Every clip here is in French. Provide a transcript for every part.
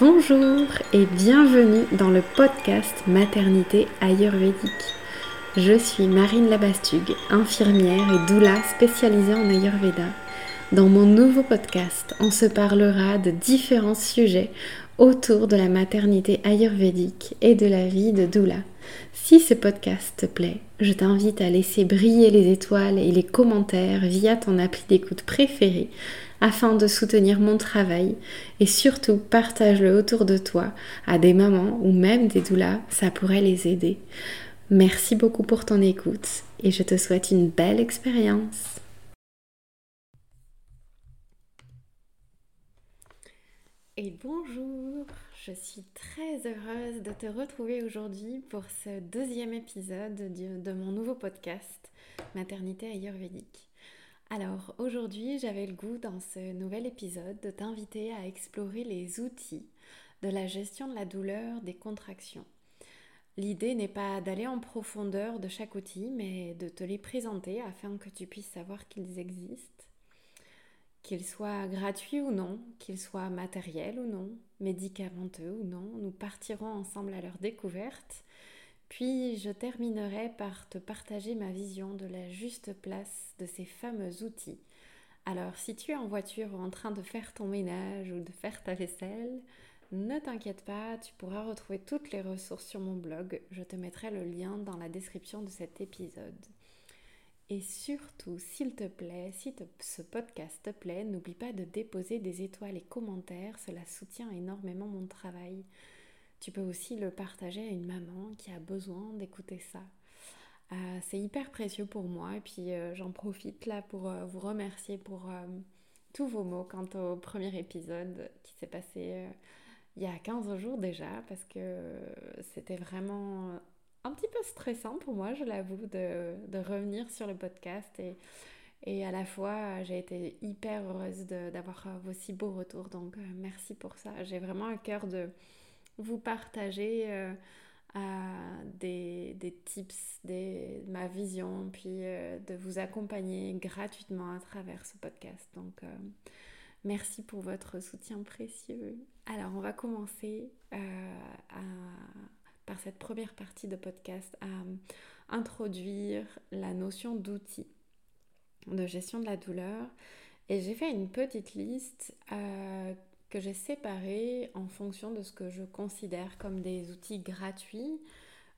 Bonjour et bienvenue dans le podcast Maternité Ayurvédique. Je suis Marine Labastugue, infirmière et doula spécialisée en Ayurveda. Dans mon nouveau podcast, on se parlera de différents sujets autour de la maternité ayurvédique et de la vie de doula. Si ce podcast te plaît, je t'invite à laisser briller les étoiles et les commentaires via ton appli d'écoute préférée afin de soutenir mon travail et surtout partage-le autour de toi à des mamans ou même des doulas, ça pourrait les aider. Merci beaucoup pour ton écoute et je te souhaite une belle expérience. Et bonjour, je suis très heureuse de te retrouver aujourd'hui pour ce deuxième épisode de mon nouveau podcast Maternité ayurvédique. Alors aujourd'hui, j'avais le goût dans ce nouvel épisode de t'inviter à explorer les outils de la gestion de la douleur des contractions. L'idée n'est pas d'aller en profondeur de chaque outil, mais de te les présenter afin que tu puisses savoir qu'ils existent, qu'ils soient gratuits ou non, qu'ils soient matériels ou non, médicamenteux ou non. Nous partirons ensemble à leur découverte puis je terminerai par te partager ma vision de la juste place de ces fameux outils. Alors si tu es en voiture ou en train de faire ton ménage ou de faire ta vaisselle, ne t'inquiète pas, tu pourras retrouver toutes les ressources sur mon blog. Je te mettrai le lien dans la description de cet épisode. Et surtout, s'il te plaît, si ce podcast te plaît, n'oublie pas de déposer des étoiles et commentaires, cela soutient énormément mon travail. Tu peux aussi le partager à une maman qui a besoin d'écouter ça. Euh, c'est hyper précieux pour moi et puis euh, j'en profite là pour euh, vous remercier pour tous vos mots quant au premier épisode qui s'est passé il y a 15 jours déjà parce que c'était vraiment un petit peu stressant pour moi, je l'avoue, de, de, revenir sur le podcast et, et à la fois j'ai été hyper heureuse d'avoir vos si beaux retours donc merci pour ça. J'ai vraiment un cœur de vous partager euh, des, tips, des, ma vision, puis euh, de vous accompagner gratuitement à travers ce podcast. Donc, euh, merci pour votre soutien précieux. Alors, on va commencer par cette première partie de podcast à introduire la notion d'outil de gestion de la douleur. Et j'ai fait une petite liste que j'ai séparé en fonction de ce que je considère comme des outils gratuits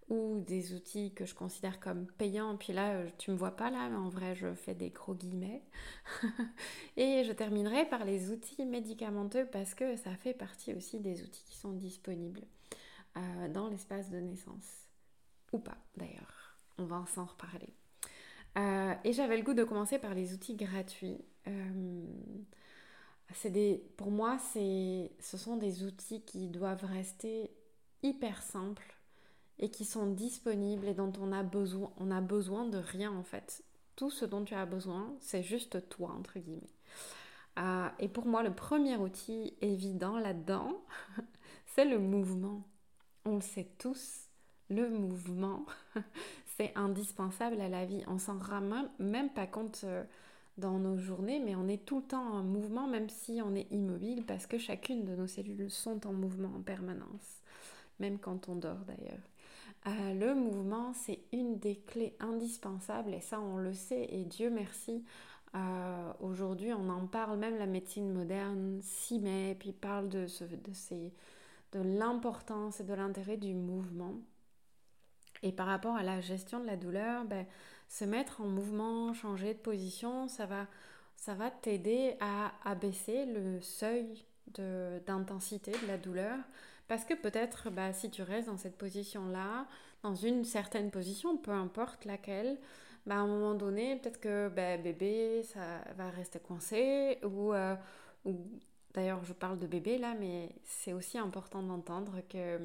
ou des outils que je considère comme payants. Puis là, euh, tu me vois pas là, mais en vrai, je fais des gros guillemets. et je terminerai par les outils médicamenteux parce que ça fait partie aussi des outils qui sont disponibles euh, dans l'espace de naissance. Ou pas, d'ailleurs. On va s'en reparler. Euh, et j'avais le goût de commencer par les outils gratuits des, pour moi, ce sont des outils qui doivent rester hyper simples et qui sont disponibles et dont on a besoin. On a besoin de rien en fait. Tout ce dont tu as besoin, c'est juste toi, entre guillemets. Euh, et pour moi, le premier outil évident là-dedans, c'est le mouvement. On le sait tous, le mouvement, c'est indispensable à la vie. On s'en rend même, pas compte. Euh, dans nos journées, mais on est tout le temps en mouvement, même si on est immobile, parce que chacune de nos cellules sont en mouvement en permanence, même quand on dort d'ailleurs. Euh, le mouvement, c'est une des clés indispensables, et ça on le sait, et Dieu merci, euh, aujourd'hui on en parle, même la médecine moderne s'y met, et puis parle de, ce, de, ces, de l'importance et de l'intérêt du mouvement. Et par rapport à la gestion de la douleur, ben, se mettre en mouvement, changer de position, ça va, ça va t'aider à abaisser le seuil d'intensité de, la douleur. Parce que peut-être, bah, si tu restes dans cette position-là, dans une certaine position, peu importe laquelle, bah, à un moment donné, peut-être que bah, bébé, ça va rester coincé. Ou, euh, ou d'ailleurs, je parle de bébé là, mais c'est aussi important d'entendre que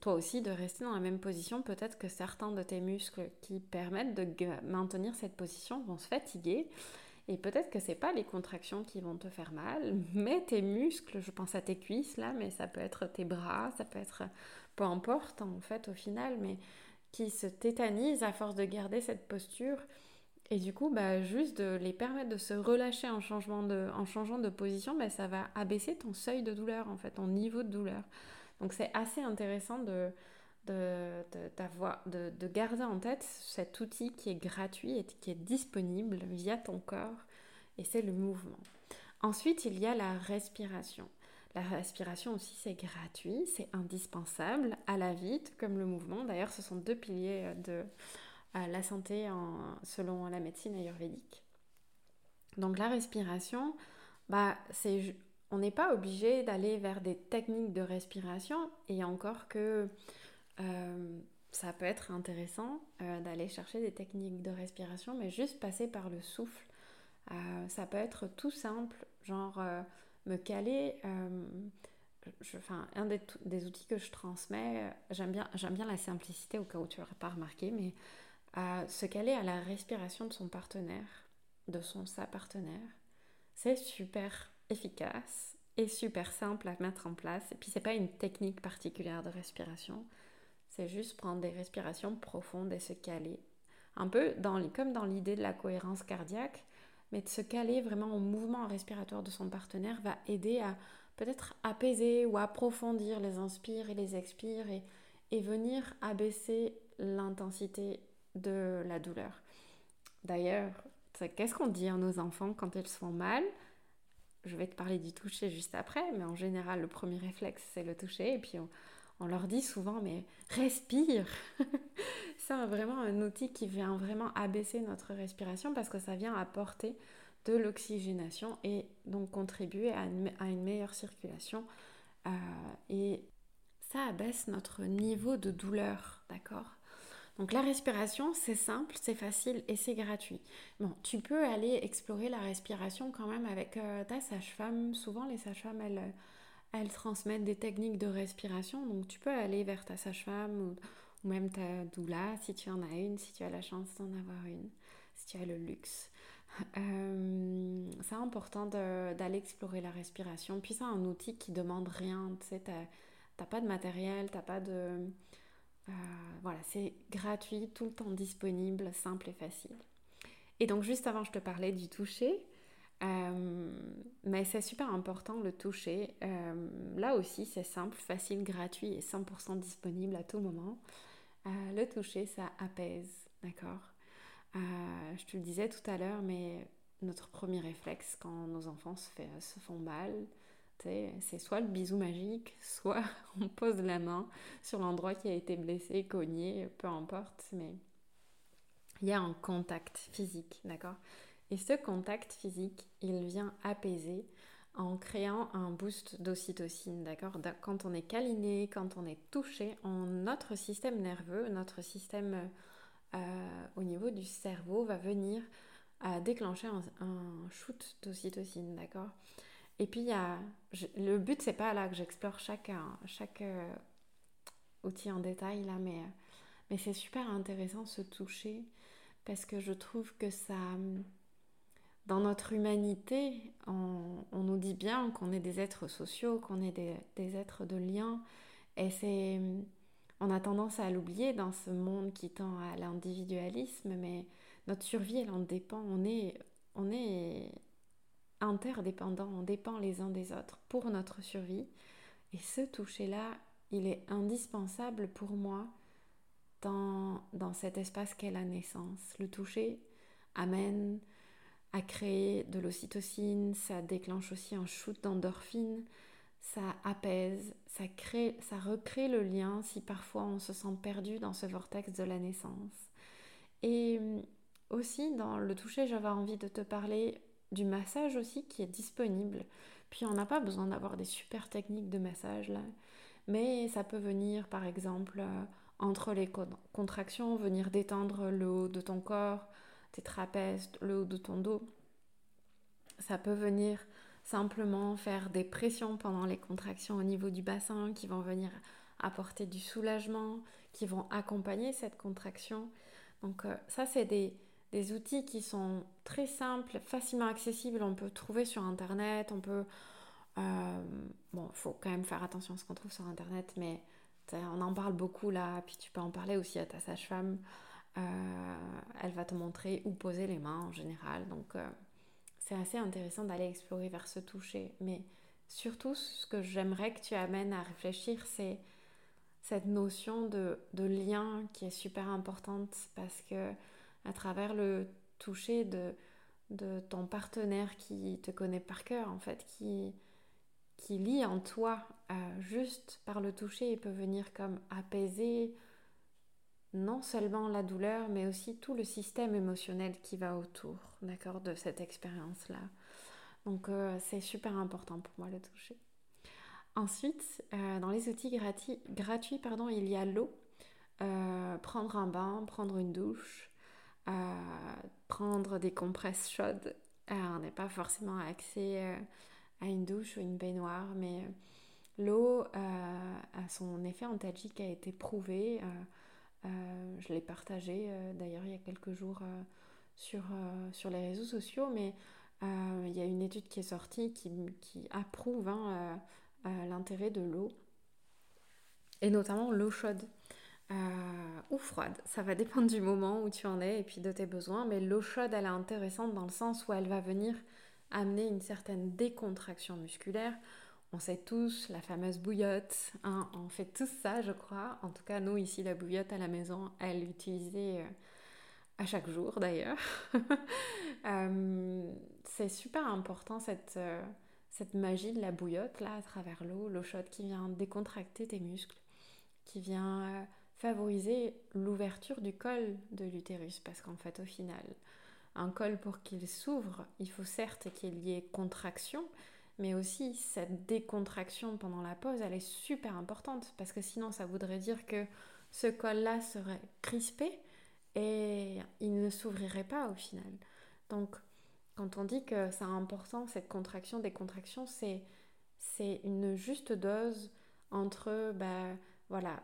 toi aussi de rester dans la même position. Peut-être que certains de tes muscles qui permettent de maintenir cette position vont se fatiguer. Et peut-être que c'est pas les contractions qui vont te faire mal, mais tes muscles, je pense à tes cuisses là, mais ça peut être tes bras, ça peut être peu importe en fait au final, mais qui se tétanisent à force de garder cette posture Et du coup, bah, juste de les permettre de se relâcher en changeant de position, bah, ça va abaisser ton seuil de douleur, en fait, ton niveau de douleur. Donc c'est assez intéressant de, de, de, de, garder en tête cet outil qui est gratuit et qui est disponible via ton corps, et c'est le mouvement. Ensuite, il y a la respiration. La respiration aussi, c'est gratuit, c'est indispensable à la vie, comme le mouvement. D'ailleurs, ce sont deux piliers de la santé selon la médecine ayurvédique. Donc la respiration, bah, c'est, on n'est pas obligé d'aller vers des techniques de respiration et encore que euh, ça peut être intéressant euh, d'aller chercher des techniques de respiration, mais juste passer par le souffle. Euh, ça peut être tout simple, genre me caler. un des, outils que je transmets, j'aime bien, j'aime bien la simplicité au cas où tu n'aurais pas remarqué, mais se caler à la respiration de son partenaire, de son sa partenaire, c'est super efficace et super simple à mettre en place. Et puis c'est pas une technique particulière de respiration, c'est juste prendre des respirations profondes et se caler. Un peu dans, comme dans l'idée de la cohérence cardiaque, mais de se caler vraiment au mouvement respiratoire de son partenaire va aider à peut-être apaiser ou approfondir les inspires et les expires et, et venir abaisser l'intensité de la douleur. D'ailleurs, qu'est-ce qu'on dit à nos enfants quand ils se font mal? Je vais te parler du toucher juste après, mais en général, le premier réflexe, c'est le toucher. Et puis, on, leur dit souvent, mais respire C'est vraiment un outil qui vient vraiment abaisser notre respiration parce que ça vient apporter de l'oxygénation et donc contribuer à une, meilleure circulation. Euh, et ça abaisse notre niveau de douleur, d'accord? Donc la respiration, c'est simple, c'est facile et c'est gratuit. Bon, tu peux aller explorer la respiration quand même avec euh, ta sage-femme. Souvent, les sages-femmes, elles, elles transmettent des techniques de respiration. Donc tu peux aller vers ta sage-femme ou, même ta doula si tu en as une, si tu as la chance d'en avoir une, si tu as le luxe. Euh, c'est important d'aller explorer la respiration. Puis c'est un outil qui demande rien. Tu sais, t'as pas de matériel, t'as pas de euh, voilà, c'est gratuit, tout le temps disponible, simple et facile. Et donc juste avant, je te parlais du toucher. Euh, mais c'est super important le toucher. Euh, là aussi, c'est simple, facile, gratuit et 100% disponible à tout moment. le toucher, ça apaise, d'accord? Je te le disais tout à l'heure, mais notre premier réflexe quand nos enfants se, se font mal, c'est soit le bisou magique, soit on pose la main sur l'endroit qui a été blessé, cogné, peu importe, mais il y a un contact physique, d'accord? Et ce contact physique, il vient apaiser en créant un boost d'ocytocine, d'accord? Quand on est câliné, quand on est touché, notre système nerveux, notre système euh, au niveau du cerveau va venir à déclencher un shoot d'ocytocine, d'accord? Et puis, il y a, le but, c'est pas là que j'explore chaque, chaque euh, outil en détail, là, mais, mais c'est super intéressant se toucher parce que je trouve que ça. Dans notre humanité, on, on nous dit bien qu'on est des êtres sociaux, qu'on est des, des, êtres de lien. Et c'est. On a tendance à l'oublier dans ce monde qui tend à l'individualisme, mais notre survie, elle en dépend. On est, on est interdépendants, on dépend les uns des autres pour notre survie. Et ce toucher-là, il est indispensable pour moi dans, dans cet espace qu'est la naissance. Le toucher amène à créer de l'ocytocine, ça déclenche aussi un shoot d'endorphine, ça apaise, ça, crée, ça recrée le lien si parfois on se sent perdu dans ce vortex de la naissance. Et aussi dans le toucher, j'avais envie de te parler du massage aussi qui est disponible. Puis on n'a pas besoin d'avoir des super techniques de massage là. Mais ça peut venir par exemple euh, entre les contractions, venir détendre le haut de ton corps, tes trapèzes, le haut de ton dos. Ça peut venir simplement faire des pressions pendant les contractions au niveau du bassin qui vont venir apporter du soulagement, qui vont accompagner cette contraction. Donc euh, ça c'est des, des outils qui sont très simples, facilement accessibles, on peut trouver sur Internet, on peut... Euh, bon, il faut quand même faire attention à ce qu'on trouve sur Internet, mais on en parle beaucoup là, puis tu peux en parler aussi à ta sage-femme. elle va te montrer où poser les mains en général. Donc c'est assez intéressant d'aller explorer vers ce toucher. Mais surtout, ce que j'aimerais que tu amènes à réfléchir, c'est cette notion de, lien qui est super importante parce que à travers le toucher de, de ton partenaire qui te connaît par cœur, en fait, qui, qui lit en toi, euh, juste par le toucher, il peut venir comme apaiser non seulement la douleur, mais aussi tout le système émotionnel qui va autour, d'accord, de cette expérience-là. Donc euh, c'est super important pour moi le toucher. Ensuite, euh, dans les outils gratuits, pardon, il y a l'eau. prendre un bain, prendre une douche, prendre des compresses chaudes. on n'est pas forcément accès à une douche ou une baignoire, mais euh, l'eau euh, a son effet antalgique a été prouvé. Euh, je l'ai partagé d'ailleurs il y a quelques jours sur, sur les réseaux sociaux, mais il y a une étude qui est sortie qui, qui approuve hein, l'intérêt de l'eau, et notamment l'eau chaude. Ou froide, ça va dépendre du moment où tu en es et puis de tes besoins, mais l'eau chaude elle est intéressante dans le sens où elle va venir amener une certaine décontraction musculaire. On sait tous la fameuse bouillotte, hein, on fait tous ça je crois. En tout cas nous ici la bouillotte à la maison, elle est utilisée euh, à chaque jour d'ailleurs. Euh, c'est super important cette, euh, cette magie de la bouillotte là à travers l'eau, l'eau chaude qui vient décontracter tes muscles, qui vient favoriser l'ouverture du col de l'utérus parce qu'en fait au final un col pour qu'il s'ouvre, il faut certes qu'il y ait contraction, mais aussi cette décontraction pendant la pause, elle est super importante parce que sinon ça voudrait dire que ce col-là serait crispé et il ne s'ouvrirait pas au final. Donc quand on dit que c'est important cette contraction, décontraction, c'est c'est une juste dose entre bah voilà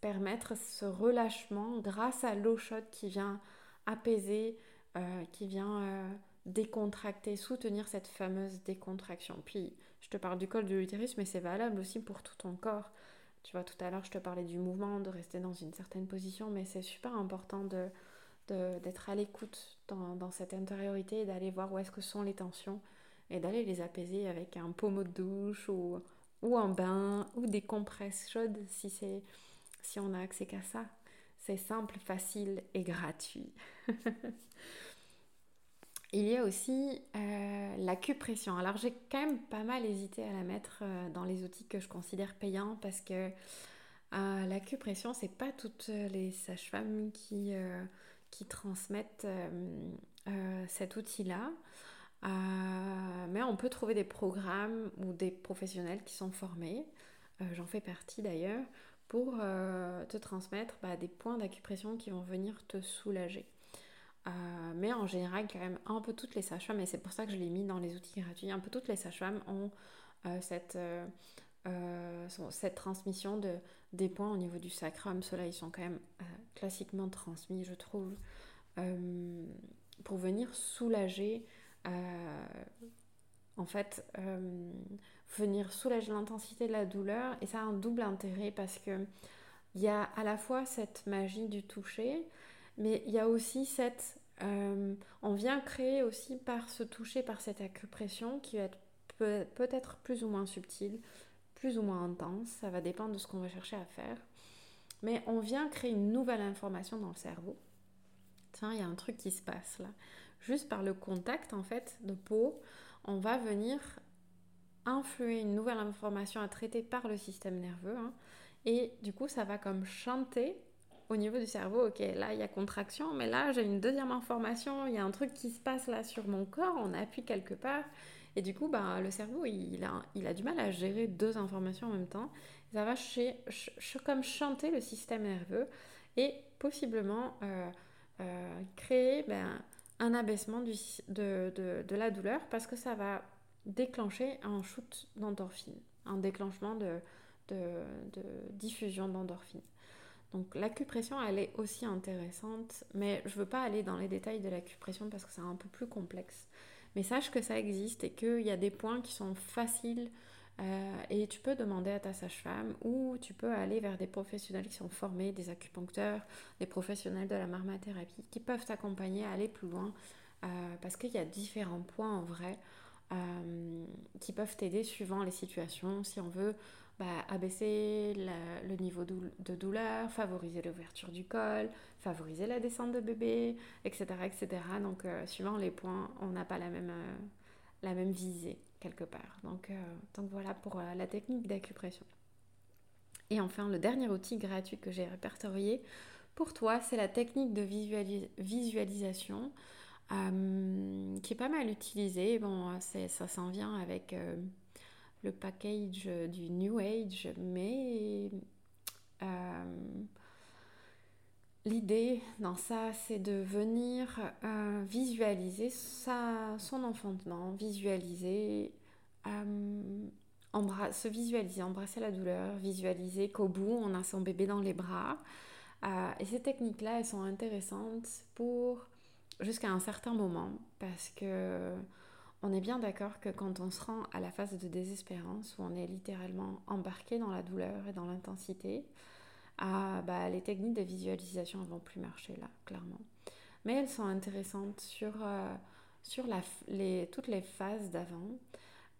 permettre ce relâchement grâce à l'eau chaude qui vient apaiser euh, qui vient euh, décontracter, soutenir cette fameuse décontraction. Puis, je te parle du col de l'utérus, mais c'est valable aussi pour tout ton corps. Tu vois, tout à l'heure, je te parlais du mouvement, de rester dans une certaine position, mais c'est super important de, d'être à l'écoute dans, cette intériorité et d'aller voir où est-ce que sont les tensions et d'aller les apaiser avec un pommeau de douche ou, ou un bain ou des compresses chaudes si, c'est, si on a accès qu'à ça. C'est simple, facile et gratuit. Il y a aussi euh, l'acupression. Alors j'ai quand même pas mal hésité à la mettre euh, dans les outils que je considère payants parce que euh, l'acupression, c'est pas toutes les sages-femmes qui, qui transmettent cet outil-là. mais on peut trouver des programmes ou des professionnels qui sont formés, j'en fais partie d'ailleurs, pour te transmettre bah, des points d'acupression qui vont venir te soulager. Euh, mais en général, quand même, un peu toutes les sages-femmes, et c'est pour ça que je l'ai mis dans les outils gratuits, un peu toutes les sages-femmes ont euh, cette, euh, cette transmission de, des points au niveau du sacrum. Ceux-là, ils sont quand même classiquement transmis, je trouve, pour venir soulager, en fait, venir soulager l'intensité de la douleur. Et ça a un double intérêt parce que il y a à la fois cette magie du toucher, mais il y a aussi cette... Euh, on vient créer aussi par ce toucher, par cette acupression qui va être peut-être plus ou moins subtile, plus ou moins intense, ça va dépendre de ce qu'on va chercher à faire. Mais on vient créer une nouvelle information dans le cerveau. Tiens, il y a un truc qui se passe là. Juste par le contact en fait de peau, on va venir influer une nouvelle information à traiter par le système nerveux. Hein. et du coup, ça va comme chanter au niveau du cerveau, ok, là il y a contraction, mais là j'ai une deuxième information, il y a un truc qui se passe là sur mon corps, on appuie quelque part, et du coup, bah, le cerveau il a, du mal à gérer deux informations en même temps. Ça va comme chanter le système nerveux et possiblement euh, euh, créer ben, un abaissement de, la douleur parce que ça va déclencher un shoot d'endorphine, un déclenchement de, diffusion d'endorphine. Donc l'acupression, elle est aussi intéressante, mais je ne veux pas aller dans les détails de l'acupression parce que c'est un peu plus complexe. Mais sache que ça existe et qu'il y a des points qui sont faciles et tu peux demander à ta sage-femme ou tu peux aller vers des professionnels qui sont formés, des acupuncteurs, des professionnels de la marmathérapie qui peuvent t'accompagner à aller plus loin parce qu'il y a différents points en vrai qui peuvent t'aider suivant les situations. Si on veut bah, abaisser le niveau de douleur, favoriser l'ouverture du col, favoriser la descente de bébé, etc. etc. Donc, euh, suivant les points, on n'a pas la même, euh, la même visée quelque part. Donc, euh, donc voilà pour la technique d'acupression. Et enfin, le dernier outil gratuit que j'ai répertorié pour toi, c'est la technique de visualisation qui est pas mal utilisée. Bon, ça s'en vient avec le package du New Age, mais euh, l'idée dans ça, c'est de venir euh, visualiser sa, son enfantement, visualiser, euh, se visualiser, embrasser la douleur, visualiser qu'au bout, on a son bébé dans les bras. et ces techniques-là, elles sont intéressantes pour jusqu'à un certain moment parce que on est bien d'accord que quand on se rend à la phase de désespérance, où on est littéralement embarqué dans la douleur et dans l'intensité, ah, bah, les techniques de visualisation ne vont plus marcher là, clairement. Mais elles sont intéressantes sur, euh, sur les, toutes les phases d'avant,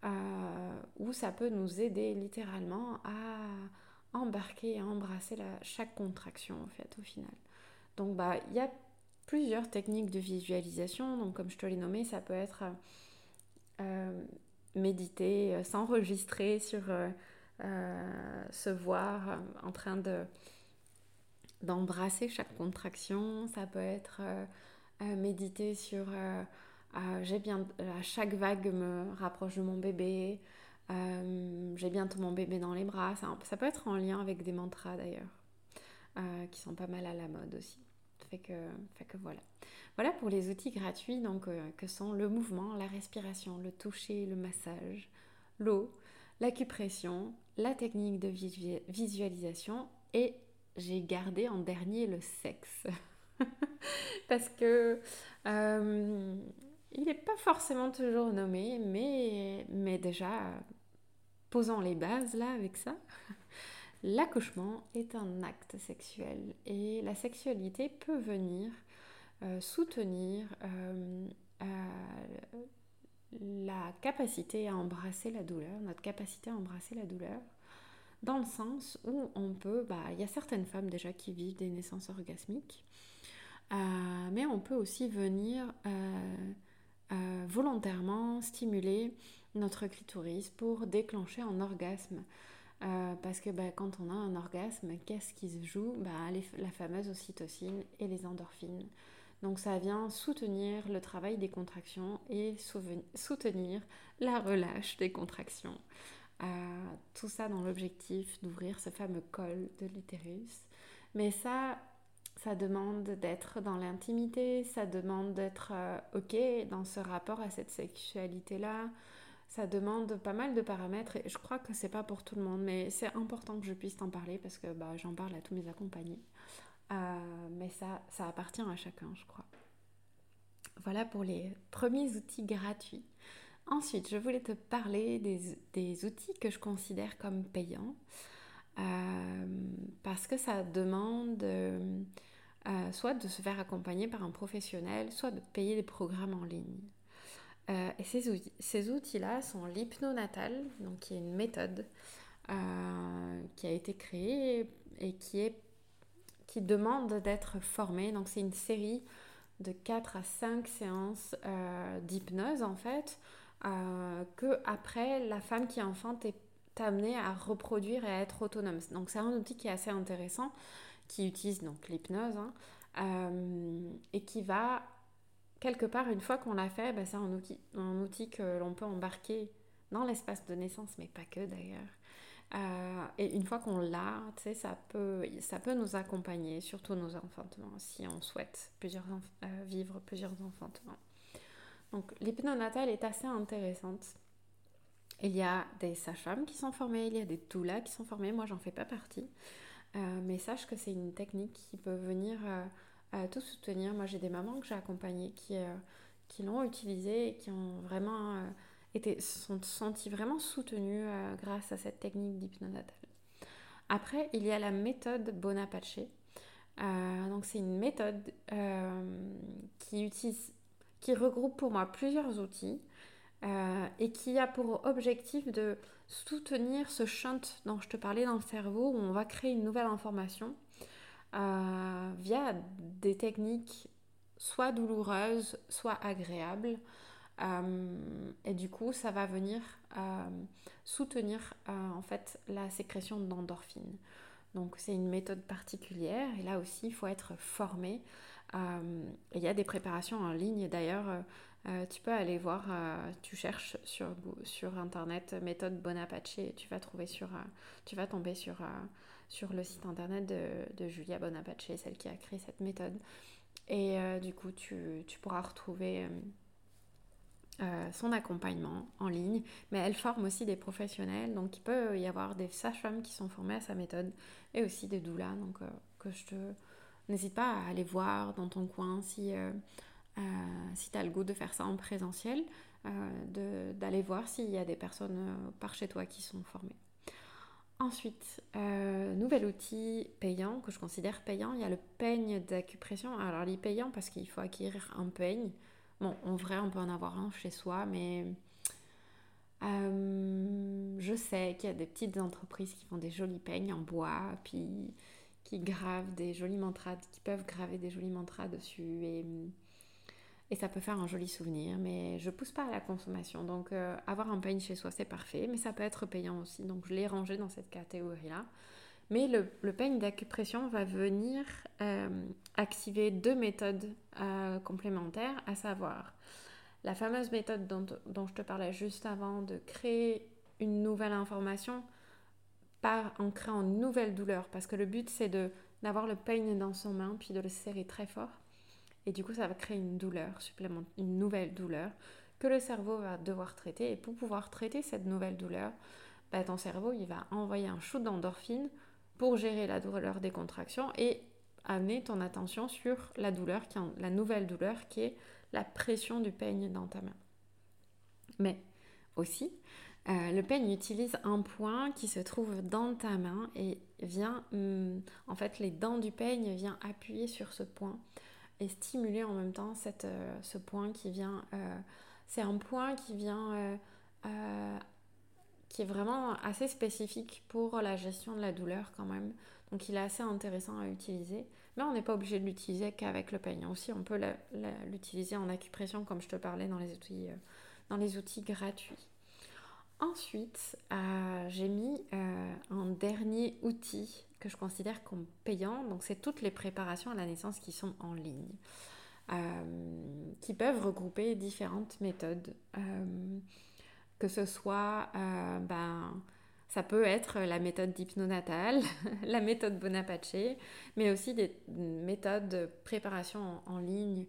euh, où ça peut nous aider littéralement à embarquer, à embrasser la, chaque contraction, en fait, au final. Donc, bah, il y a plusieurs techniques de visualisation. Donc, comme je te l'ai nommé, ça peut être euh, méditer, euh, s'enregistrer sur euh, se voir en train de d'embrasser chaque contraction. Ça peut être méditer sur j'ai bien chaque vague me rapproche de mon bébé. j'ai bientôt mon bébé dans les bras. Ça, ça, peut être en lien avec des mantras d'ailleurs, qui sont pas mal à la mode aussi. Que, voilà. Voilà pour les outils gratuits donc, euh, que sont le mouvement, la respiration, le toucher, le massage, l'eau, l'acupression, la technique de visualisation et j'ai gardé en dernier le sexe. Parce que euh, il n'est pas forcément toujours nommé, mais, mais déjà, posons les bases là avec ça. L'accouchement est un acte sexuel et la sexualité peut venir euh, soutenir euh, la capacité à embrasser la douleur, notre capacité à embrasser la douleur, dans le sens où on peut, bah, il y a certaines femmes déjà qui vivent des naissances orgasmiques, euh, mais on peut aussi venir volontairement stimuler notre clitoris pour déclencher un orgasme. Parce que bah, quand on a un orgasme, qu'est-ce qui se joue? Bah, La fameuse ocytocine et les endorphines. Donc ça vient soutenir le travail des contractions et soutenir la relâche des contractions. Euh, tout ça dans l'objectif d'ouvrir ce fameux col de l'utérus. Mais ça, ça demande d'être dans l'intimité, ça demande d'être euh, OK dans ce rapport à cette sexualité-là. Ça demande pas mal de paramètres et je crois que c'est pas pour tout le monde, mais c'est important que je puisse t'en parler parce que bah, j'en parle à tous mes accompagnés. Euh, mais ça, ça appartient à chacun, je crois. Voilà pour les premiers outils gratuits. Ensuite, je voulais te parler des, outils que je considère comme payants. Euh, parce que ça demande euh, soit de se faire accompagner par un professionnel, soit de payer des programmes en ligne. Et ces, outils, ces outils-là sont l'hypnonatal, donc qui est une méthode qui a été créée et qui est qui demande d'être formé. Donc c'est une série de 4 à 5 séances euh, d'hypnose en fait, euh, que après la femme qui enfante est amenée à reproduire et à être autonome. Donc c'est un outil qui est assez intéressant, qui utilise donc l'hypnose hein, euh, et qui va quelque part une fois qu'on l'a fait, ben, c'est un outil, un outil que l'on peut embarquer dans l'espace de naissance, mais pas que d'ailleurs. Euh, et une fois qu'on l'a, ça peut, ça peut nous accompagner, surtout nos enfantements, si on souhaite euh, vivre plusieurs enfantements. Donc l'hypnonatal est assez intéressante. Il y a des sages-femmes qui sont formées, il y a des doulas qui sont formées, moi j'en fais pas partie. Euh, mais sache que c'est une technique qui peut venir tout soutenir. Moi j'ai des mamans que j'ai accompagnées qui, qui l'ont utilisée et qui ont vraiment et sont sentis vraiment soutenus grâce à cette technique d'hypnose Après, il y a la méthode Bonaparte. donc c'est une méthode qui utilise, qui regroupe pour moi plusieurs outils et qui a pour objectif de soutenir ce shunt dont je te parlais dans le cerveau où on va créer une nouvelle information euh, via des techniques soit douloureuses, soit agréables. Euh, et du coup, ça va venir euh, soutenir en fait la sécrétion d'endorphines. Donc c'est une méthode particulière et là aussi il faut être formé. il y a des préparations en ligne d'ailleurs tu peux aller voir, tu cherches sur, internet méthode Bonaparte et tu vas, trouver sur, tu vas tomber sur, sur le site internet de, de, Julia Bonaparte, celle qui a créé cette méthode. Et du coup, tu, tu pourras retrouver son accompagnement en ligne. Mais elle forme aussi des professionnels, donc il peut y avoir des sages-femmes qui sont formées à sa méthode et aussi des doulas. Donc, que je te. N'hésite pas à aller voir dans ton coin si euh, si tu as le goût de faire ça en présentiel, euh, d'aller voir s'il y a des personnes euh, par chez toi qui sont formées. Ensuite, nouvel outil payant que je considère payant, il y a le peigne d'acupression. Alors, il est payant parce qu'il faut acquérir un peigne. Bon, en vrai, on peut en avoir un chez soi, mais je sais qu'il y a des petites entreprises qui font des jolis peignes en bois, puis qui gravent des jolis mantras, qui peuvent graver des jolis mantras dessus. Et ça peut faire un joli souvenir, mais je pousse pas à la consommation. Donc euh, avoir un peigne chez soi, c'est parfait, mais ça peut être payant aussi. Donc je l'ai rangé dans cette catégorie-là. Mais le, peigne d'acupression va venir euh, activer deux méthodes euh, complémentaires, à savoir la fameuse méthode dont, je te parlais juste avant de créer une nouvelle information en créant une nouvelle douleur. Parce que le but, c'est d'avoir le peigne dans son main, puis de le serrer très fort et du coup, ça va créer une douleur supplémentaire, une nouvelle douleur que le cerveau va devoir traiter. Et pour pouvoir traiter cette nouvelle douleur, bah, ton cerveau, il va envoyer un shoot d'endorphine pour gérer la douleur des contractions et amener ton attention sur la douleur, la nouvelle douleur qui est la pression du peigne dans ta main. Mais aussi, euh, le peigne utilise un point qui se trouve dans ta main et vient, hum, en fait, les dents du peigne viennent appuyer sur ce point et stimuler en même temps cette, euh, ce point qui vient. Euh, c'est un point qui vient. Euh, qui est vraiment assez spécifique pour la gestion de la douleur quand même. Donc il est assez intéressant à utiliser. Mais on n'est pas obligé de l'utiliser qu'avec le peigne. Aussi, on peut l'utiliser en acupression comme je te parlais dans les outils, dans les outils gratuits. Ensuite, j'ai mis un dernier outil que je considère comme payant. Donc, c'est toutes les préparations à la naissance qui sont en ligne, euh, qui peuvent regrouper différentes méthodes. Euh, que ce soit, euh, ben, ça peut être la méthode d'hypnonatale, la méthode Bonaparte, mais aussi des méthodes de préparation en, ligne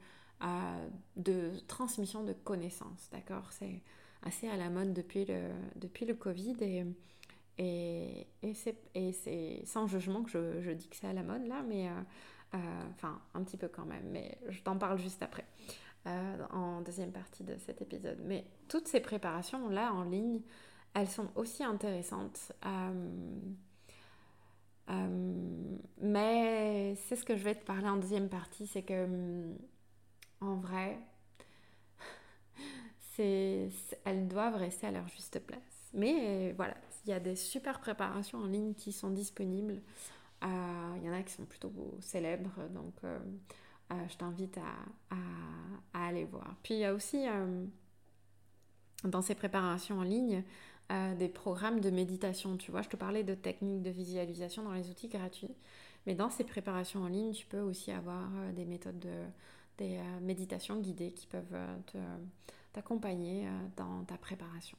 de transmission de connaissances. D'accord? C'est assez à la mode depuis le, depuis le Covid et et, et c'est sans jugement que je, je dis que c'est à la mode là, mais euh, euh, enfin un petit peu quand même, mais je t'en parle juste après, euh, en deuxième partie de cet épisode. Mais toutes ces préparations là en ligne, elles sont aussi intéressantes. mais c'est ce que je vais te parler en deuxième partie, c'est que en vrai, elles doivent rester à leur juste place. Mais voilà, il y a des super préparations en ligne qui sont disponibles. Euh, il y en a qui sont plutôt célèbres, donc euh, euh, je t'invite à, aller voir. Puis il y a aussi dans ces préparations en ligne des programmes de méditation. Tu vois, je te parlais de techniques de visualisation dans les outils gratuits, mais dans ces préparations en ligne, tu peux aussi avoir des méthodes de des méditations guidées qui peuvent t'accompagner dans ta préparation.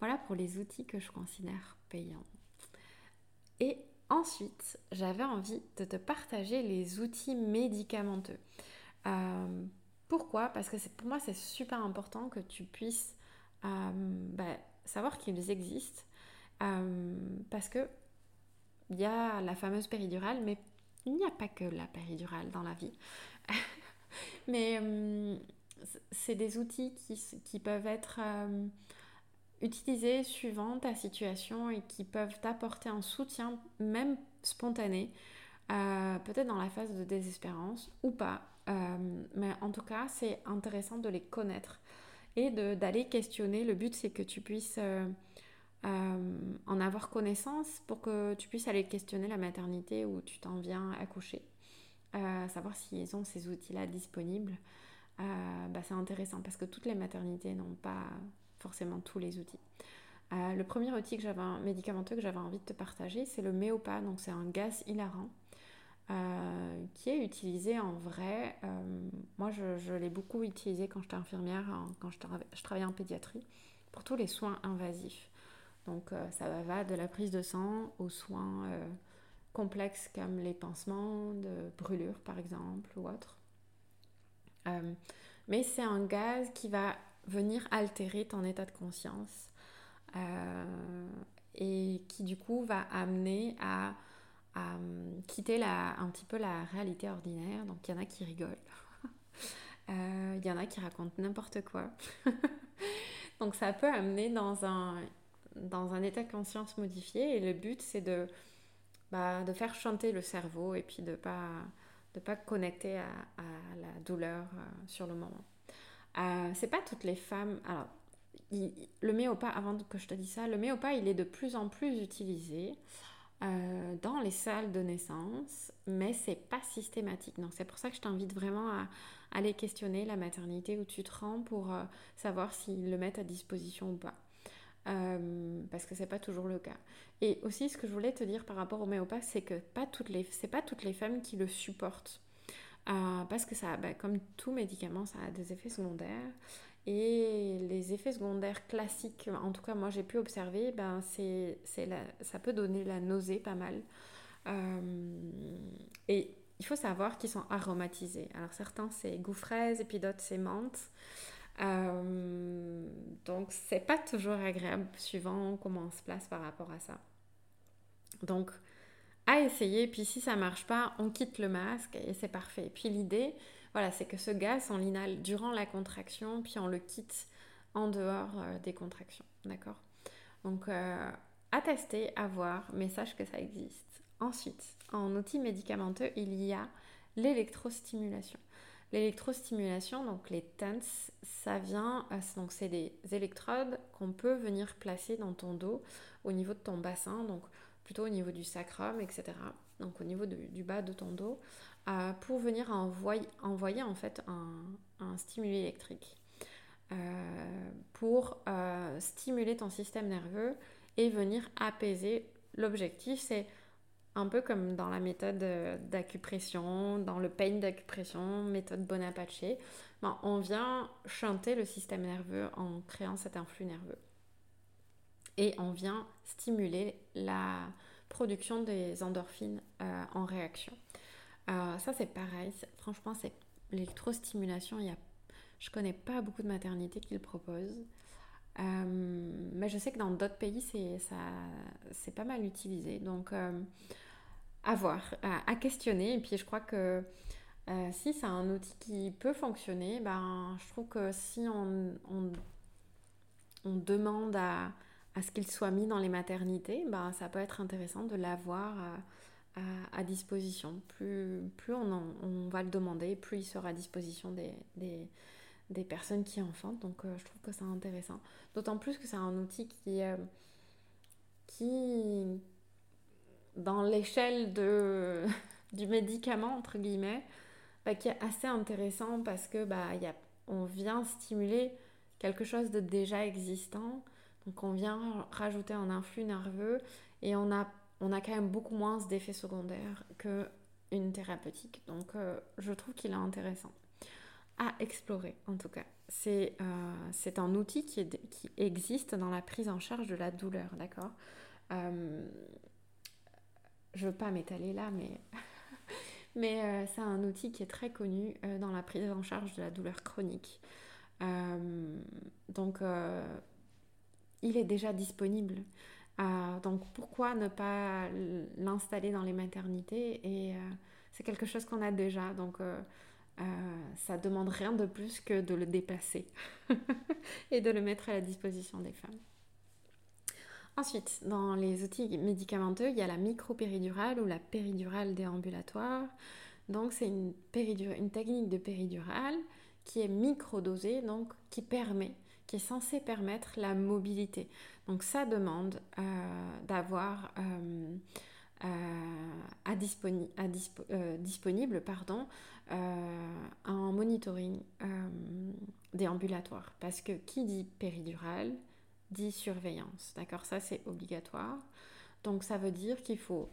Voilà pour les outils que je considère payants. Et ensuite, j'avais envie de te partager les outils médicamenteux. Euh, pourquoi? Parce que pour moi, c'est super important que tu puisses euh, bah, savoir qu'ils existent. Euh, parce que il y a la fameuse péridurale, mais il n'y a pas que la péridurale dans la vie. mais c'est des outils qui, peuvent être utiliser suivant ta situation et qui peuvent t'apporter un soutien, même spontané, euh, peut-être dans la phase de désespérance ou pas. Euh, mais en tout cas, c'est intéressant de les connaître et d'aller questionner. Le but, c'est que tu puisses en avoir connaissance pour que tu puisses aller questionner la maternité où tu t'en viens accoucher. savoir s'ils ont ces outils-là disponibles. Bah, c'est intéressant parce que toutes les maternités n'ont pas forcément tous les outils. Euh, le premier outil que j'avais, médicamenteux que j'avais envie de te partager, c'est le Méopa. Donc c'est un gaz hilarant euh, qui est utilisé en vrai. Euh, moi, je, l'ai beaucoup utilisé quand j'étais infirmière, quand je, travaillais en pédiatrie, pour tous les soins invasifs. Donc ça va de la prise de sang aux soins complexes comme les pansements de brûlure par exemple ou autre. mais c'est un gaz qui va venir altérer ton état de conscience euh, et qui du coup va amener à, hum, quitter la, un petit peu la réalité ordinaire. Donc il y en a qui rigolent, euh, il y en a qui racontent n'importe quoi. Donc ça peut amener dans un, dans un état de conscience modifié et le but c'est de, bah, de faire chanter le cerveau et puis de pas, de pas connecter à, à la douleur euh, sur le moment. Euh, c'est pas toutes les femmes. Alors, le méopa, avant que je te dise ça, le méopa, il est de plus en plus utilisé euh, dans les salles de naissance, mais c'est pas systématique. Donc, c'est pour ça que je t'invite vraiment à, aller questionner la maternité où tu te rends pour savoir s'ils le mettent à disposition ou pas. Parce que c'est pas toujours le cas. Et aussi, ce que je voulais te dire par rapport au méopa, c'est que pas toutes les, c'est pas toutes les femmes qui le supportent. Euh, parce que ça, bah, comme tout médicament, ça a des effets secondaires. Et les effets secondaires classiques, en tout cas moi j'ai pu observer, ben c'est, ça peut donner la nausée pas mal. Euh, et il faut savoir qu'ils sont aromatisés. Alors certains c'est goût fraise et puis d'autres c'est menthe. Euh, donc c'est pas toujours agréable suivant comment on se place par rapport à ça. Donc à essayer. Puis si ça marche pas, on quitte le masque et c'est parfait. Puis l'idée, voilà, c'est que ce gaz, on l'inhale durant la contraction, puis on le quitte en dehors euh, des contractions. D'accord? Donc, euh, à tester, à voir, mais sache que ça existe. Ensuite, en outil médicamenteux, il y a l'électrostimulation. L'électrostimulation, donc les TENS, ça vient, euh, donc c'est des électrodes qu'on peut venir placer dans ton dos au niveau de ton bassin. Donc plutôt au niveau du sacrum, etc. Donc au niveau du bas de ton dos, euh, pour venir envoyer, en fait un, stimuli électrique. Euh, pour stimuler ton système nerveux et venir apaiser. L'objectif, c'est un peu comme dans la méthode d'acupression, dans le pain d'acupression, méthode Bonaparte, ben, on vient chanter le système nerveux en créant cet influx nerveux et on vient stimuler la production des endorphines euh, en réaction. Euh, ça c'est pareil, franchement c'est l'électrostimulation, il y a, je connais pas beaucoup de maternités qui le proposent. Euh, mais je sais que dans d'autres pays, c'est pas mal utilisé. Donc, à voir, à, questionner. Et puis, je crois que si c'est un outil qui peut fonctionner, ben, je trouve que si on, on demande à, à ce qu'il soit mis dans les maternités, bah, ça peut être intéressant de l'avoir à, à, disposition. Plus, plus on, on, va le demander, plus il sera à disposition des, des, des personnes qui enfantent. Donc euh, je trouve que c'est intéressant. D'autant plus que c'est un outil qui, euh, qui dans l'échelle de, du médicament, entre guillemets, bah, qui est assez intéressant parce que bah, y a, on vient stimuler quelque chose de déjà existant donc on vient rajouter un influx nerveux et on a, on a quand même beaucoup moins d'effets secondaires qu'une thérapeutique. Donc euh, je trouve qu'il est intéressant à explorer en tout cas. C'est euh, un outil qui, qui, existe dans la prise en charge de la douleur, d'accord? Euh, Je veux pas m'étaler là, mais, mais c'est un outil qui est très connu dans la prise en charge de la douleur chronique. donc il est déjà disponible. Euh, donc pourquoi ne pas l'installer dans les maternités Et euh, c'est quelque chose qu'on a déjà, donc euh, ça demande rien de plus que de le déplacer et de le mettre à la disposition des femmes. Ensuite, dans les outils médicamenteux, il y a la micropéridurale ou la péridurale déambulatoire. Donc, c'est une, une technique de péridurale qui est microdosée, donc qui permet, qui est censée permettre la mobilité. Donc, ça demande euh, d'avoir euh, euh, à, disponible pardon, un monitoring déambulatoire. Parce que qui dit péridurale dit surveillance. D'accord Ça, c'est obligatoire. Donc, ça veut dire qu'il faut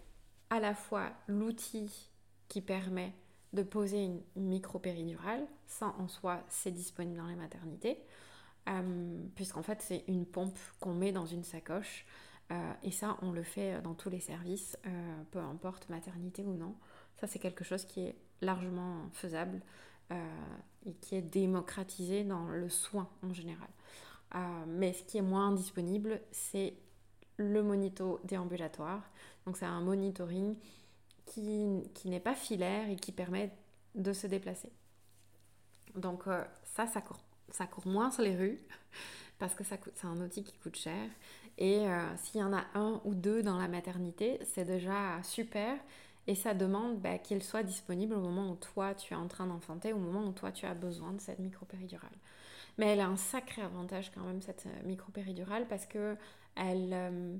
à la fois l'outil qui permet de poser une micro-péridurale. Ça, en soi, c'est disponible dans les maternités. Euh, puisqu'en fait, c'est une pompe qu'on met dans une sacoche. Euh, et ça, on le fait dans tous les services, euh, peu importe maternité ou non. Ça, c'est quelque chose qui est largement faisable et qui est démocratisé dans le soin en général. Mais ce qui est moins disponible, c'est le monito déambulatoire. Donc, c'est un monitoring qui, qui n'est pas filaire et qui permet de se déplacer. Donc ça, ça court ça court moins sur les rues parce que ça c'est un outil qui coûte cher. Et euh, s'il y en a un ou deux dans la maternité, c'est déjà super. Et ça demande bah, qu'il soit disponible au moment où toi tu es en train d'enfanter, au moment où toi tu as besoin de cette micropéridurale. Mais elle a un sacré avantage quand même, cette euh, micropéridurale, parce que elle, euh,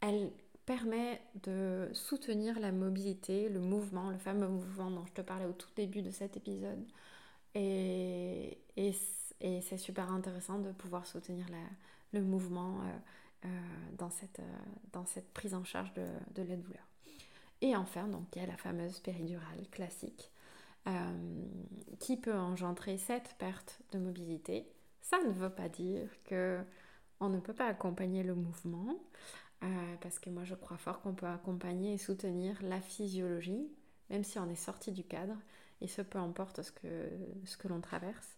elle permet de soutenir la mobilité, le mouvement, le fameux mouvement dont je te parlais au tout début de cet épisode. Et, et, c'est super intéressant de pouvoir soutenir le mouvement euh, dans, cette, dans cette prise en charge de, de la douleur. Et enfin, donc, il y a la fameuse péridurale classique qui peut engendrer cette perte de mobilité? Ça ne veut pas dire que on ne peut pas accompagner le mouvement, parce que moi je crois fort qu'on peut accompagner et soutenir la physiologie, même si on est sorti du cadre, et ce peu importe ce que, ce que l'on traverse,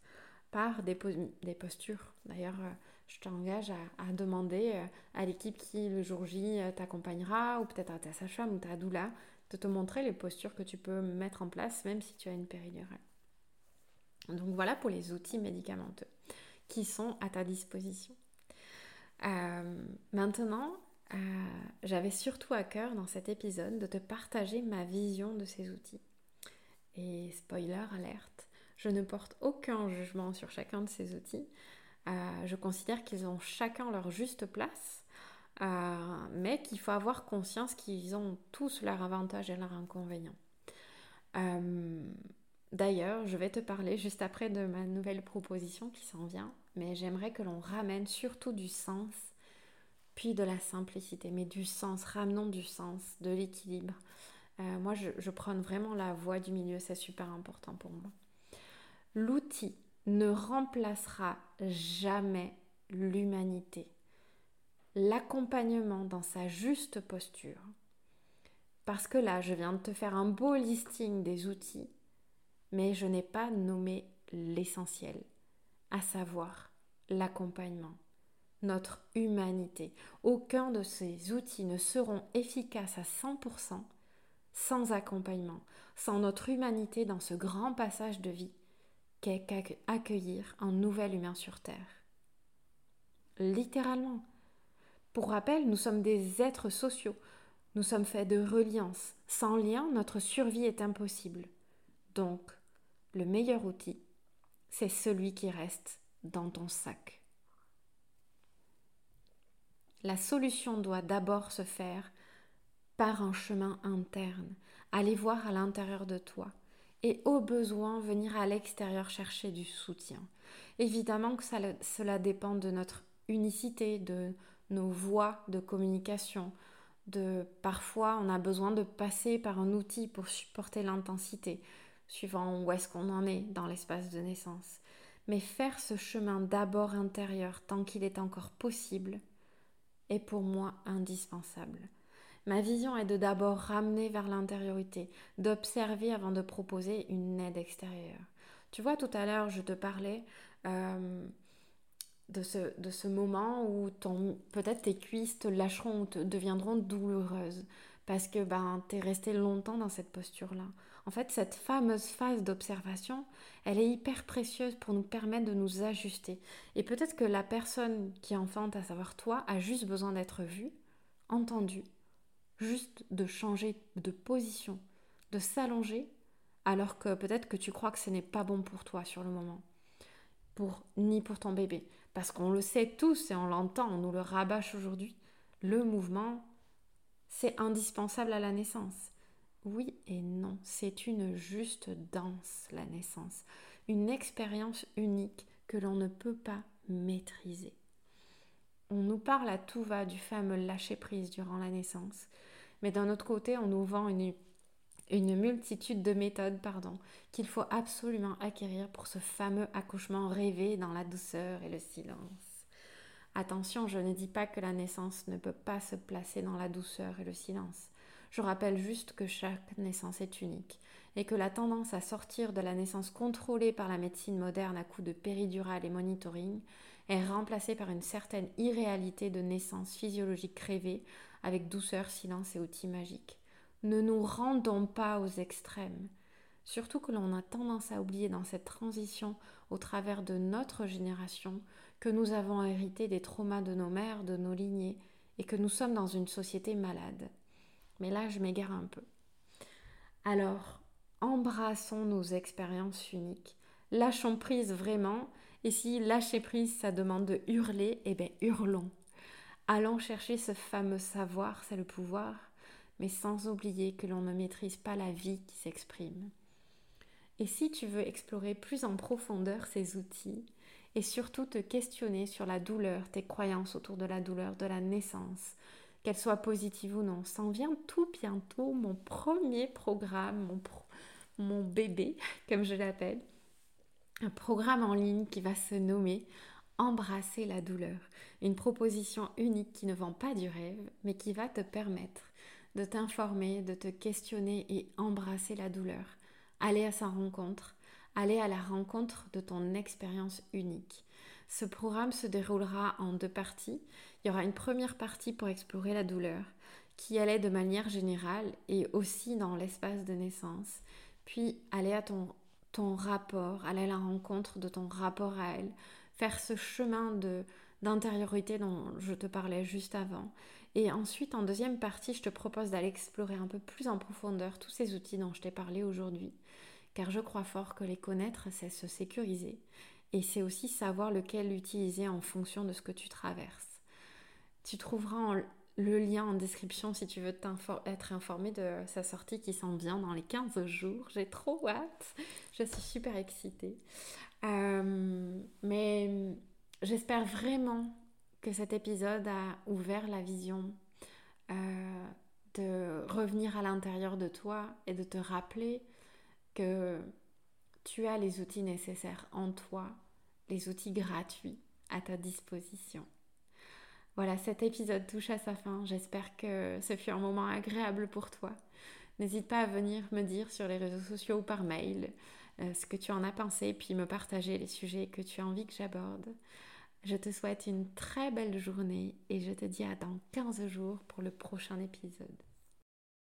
par des, postures. D'ailleurs, euh, je t'engage à, demander euh, à l'équipe qui le jour J euh, t'accompagnera, ou peut-être à ta sage-femme ou ta doula, de te montrer les postures que tu peux mettre en place, même si tu as une péridurale. Donc voilà pour les outils médicamenteux qui sont à ta disposition. maintenant, j'avais surtout à cœur dans cet épisode de te partager ma vision de ces outils. Et spoiler alerte, je ne porte aucun jugement sur chacun de ces outils. Euh, je considère qu'ils ont chacun leur juste place, euh, mais qu'il faut avoir conscience qu'ils ont tous leurs avantages et leurs inconvénients. Euh, d'ailleurs, je vais te parler juste après de ma nouvelle proposition qui s'en vient, mais j'aimerais que l'on ramène surtout du sens, puis de la simplicité, mais du sens, ramenons du sens, de l'équilibre. Euh, moi, je, prends vraiment la voie du milieu, c'est super important pour moi. L'outil ne remplacera jamais l'humanité. L'accompagnement dans sa juste posture. Parce que là, je viens de te faire un beau listing des outils, mais je n'ai pas nommé l'essentiel, à savoir l'accompagnement, notre humanité. Aucun de ces outils ne seront efficaces à 100% sans accompagnement, sans notre humanité dans ce grand passage de vie qu'est accueillir un nouvel humain sur Terre. Littéralement. Pour rappel, nous sommes des êtres sociaux. Nous sommes faits de reliance. Sans lien, notre survie est impossible. Donc, le meilleur outil, c'est celui qui reste dans ton sac. La solution doit d'abord se faire par un chemin interne, aller voir à l'intérieur de toi et au besoin venir à l'extérieur chercher du soutien. Évidemment que cela dépend de notre unicité, de nos voies de communication, de parfois on a besoin de passer par un outil pour supporter l'intensité, suivant où est-ce qu'on en est dans l'espace de naissance. Mais faire ce chemin d'abord intérieur tant qu'il est encore possible est pour moi indispensable. Ma vision est de d'abord ramener vers l'intériorité, d'observer avant de proposer une aide extérieure. Tu vois, tout à l'heure, je te parlais euh, de, ce, de ce moment où peut-être tes cuisses te lâcheront ou te deviendront douloureuses parce que ben, tu es resté longtemps dans cette posture-là. En fait, cette fameuse phase d'observation, elle est hyper précieuse pour nous permettre de nous ajuster. Et peut-être que la personne qui enfante, à savoir toi, a juste besoin d'être vue, entendue, juste de changer de position, de s'allonger, alors que peut-être que tu crois que ce n'est pas bon pour toi sur le moment, pour, ni pour ton bébé. Parce qu'on le sait tous et on l'entend, on nous le rabâche aujourd'hui, le mouvement, c'est indispensable à la naissance. Oui et non, c'est une juste danse, la naissance, une expérience unique que l'on ne peut pas maîtriser. On nous parle à tout va du fameux lâcher-prise durant la naissance, mais d'un autre côté, on nous vend une, une multitude de méthodes pardon, qu'il faut absolument acquérir pour ce fameux accouchement rêvé dans la douceur et le silence. Attention, je ne dis pas que la naissance ne peut pas se placer dans la douceur et le silence. Je rappelle juste que chaque naissance est unique et que la tendance à sortir de la naissance contrôlée par la médecine moderne à coups de péridurale et monitoring est remplacée par une certaine irréalité de naissance physiologique rêvée avec douceur, silence et outils magiques. Ne nous rendons pas aux extrêmes. Surtout que l'on a tendance à oublier dans cette transition au travers de notre génération que nous avons hérité des traumas de nos mères, de nos lignées, et que nous sommes dans une société malade. Mais là, je m'égare un peu. Alors, embrassons nos expériences uniques. Lâchons prise vraiment. Et si lâcher prise, ça demande de hurler, eh bien, hurlons. Allons chercher ce fameux savoir, c'est le pouvoir, mais sans oublier que l'on ne maîtrise pas la vie qui s'exprime. Et si tu veux explorer plus en profondeur ces outils, et surtout te questionner sur la douleur, tes croyances autour de la douleur, de la naissance, qu'elle soit positive ou non. S'en vient tout bientôt mon premier programme, mon, mon bébé, comme je l'appelle. Un programme en ligne qui va se nommer Embrasser la douleur. Une proposition unique qui ne vend pas du rêve, mais qui va te permettre de t'informer, de te questionner et embrasser la douleur. Aller à sa rencontre, aller à la rencontre de ton expérience unique. Ce programme se déroulera en deux parties. Il y aura une première partie pour explorer la douleur, qui allait de manière générale et aussi dans l'espace de naissance, puis aller à ton, ton rapport, aller à la rencontre de ton rapport à elle, faire ce chemin d'intériorité dont je te parlais juste avant. Et ensuite, en deuxième partie, je te propose d'aller explorer un peu plus en profondeur tous ces outils dont je t'ai parlé aujourd'hui, car je crois fort que les connaître, c'est se sécuriser et c'est aussi savoir lequel utiliser en fonction de ce que tu traverses. Tu trouveras le lien en description si tu veux être informé de sa sortie qui s'en vient dans les 15 jours. J'ai trop hâte. Je suis super excitée. Euh, mais j'espère vraiment que cet épisode a ouvert la vision euh, de revenir à l'intérieur de toi et de te rappeler que tu as les outils nécessaires en toi, les outils gratuits à ta disposition. Voilà, cet épisode touche à sa fin. J'espère que ce fut un moment agréable pour toi. N'hésite pas à venir me dire sur les réseaux sociaux ou par mail euh, ce que tu en as pensé, puis me partager les sujets que tu as envie que j'aborde. Je te souhaite une très belle journée et je te dis à dans 15 jours pour le prochain épisode.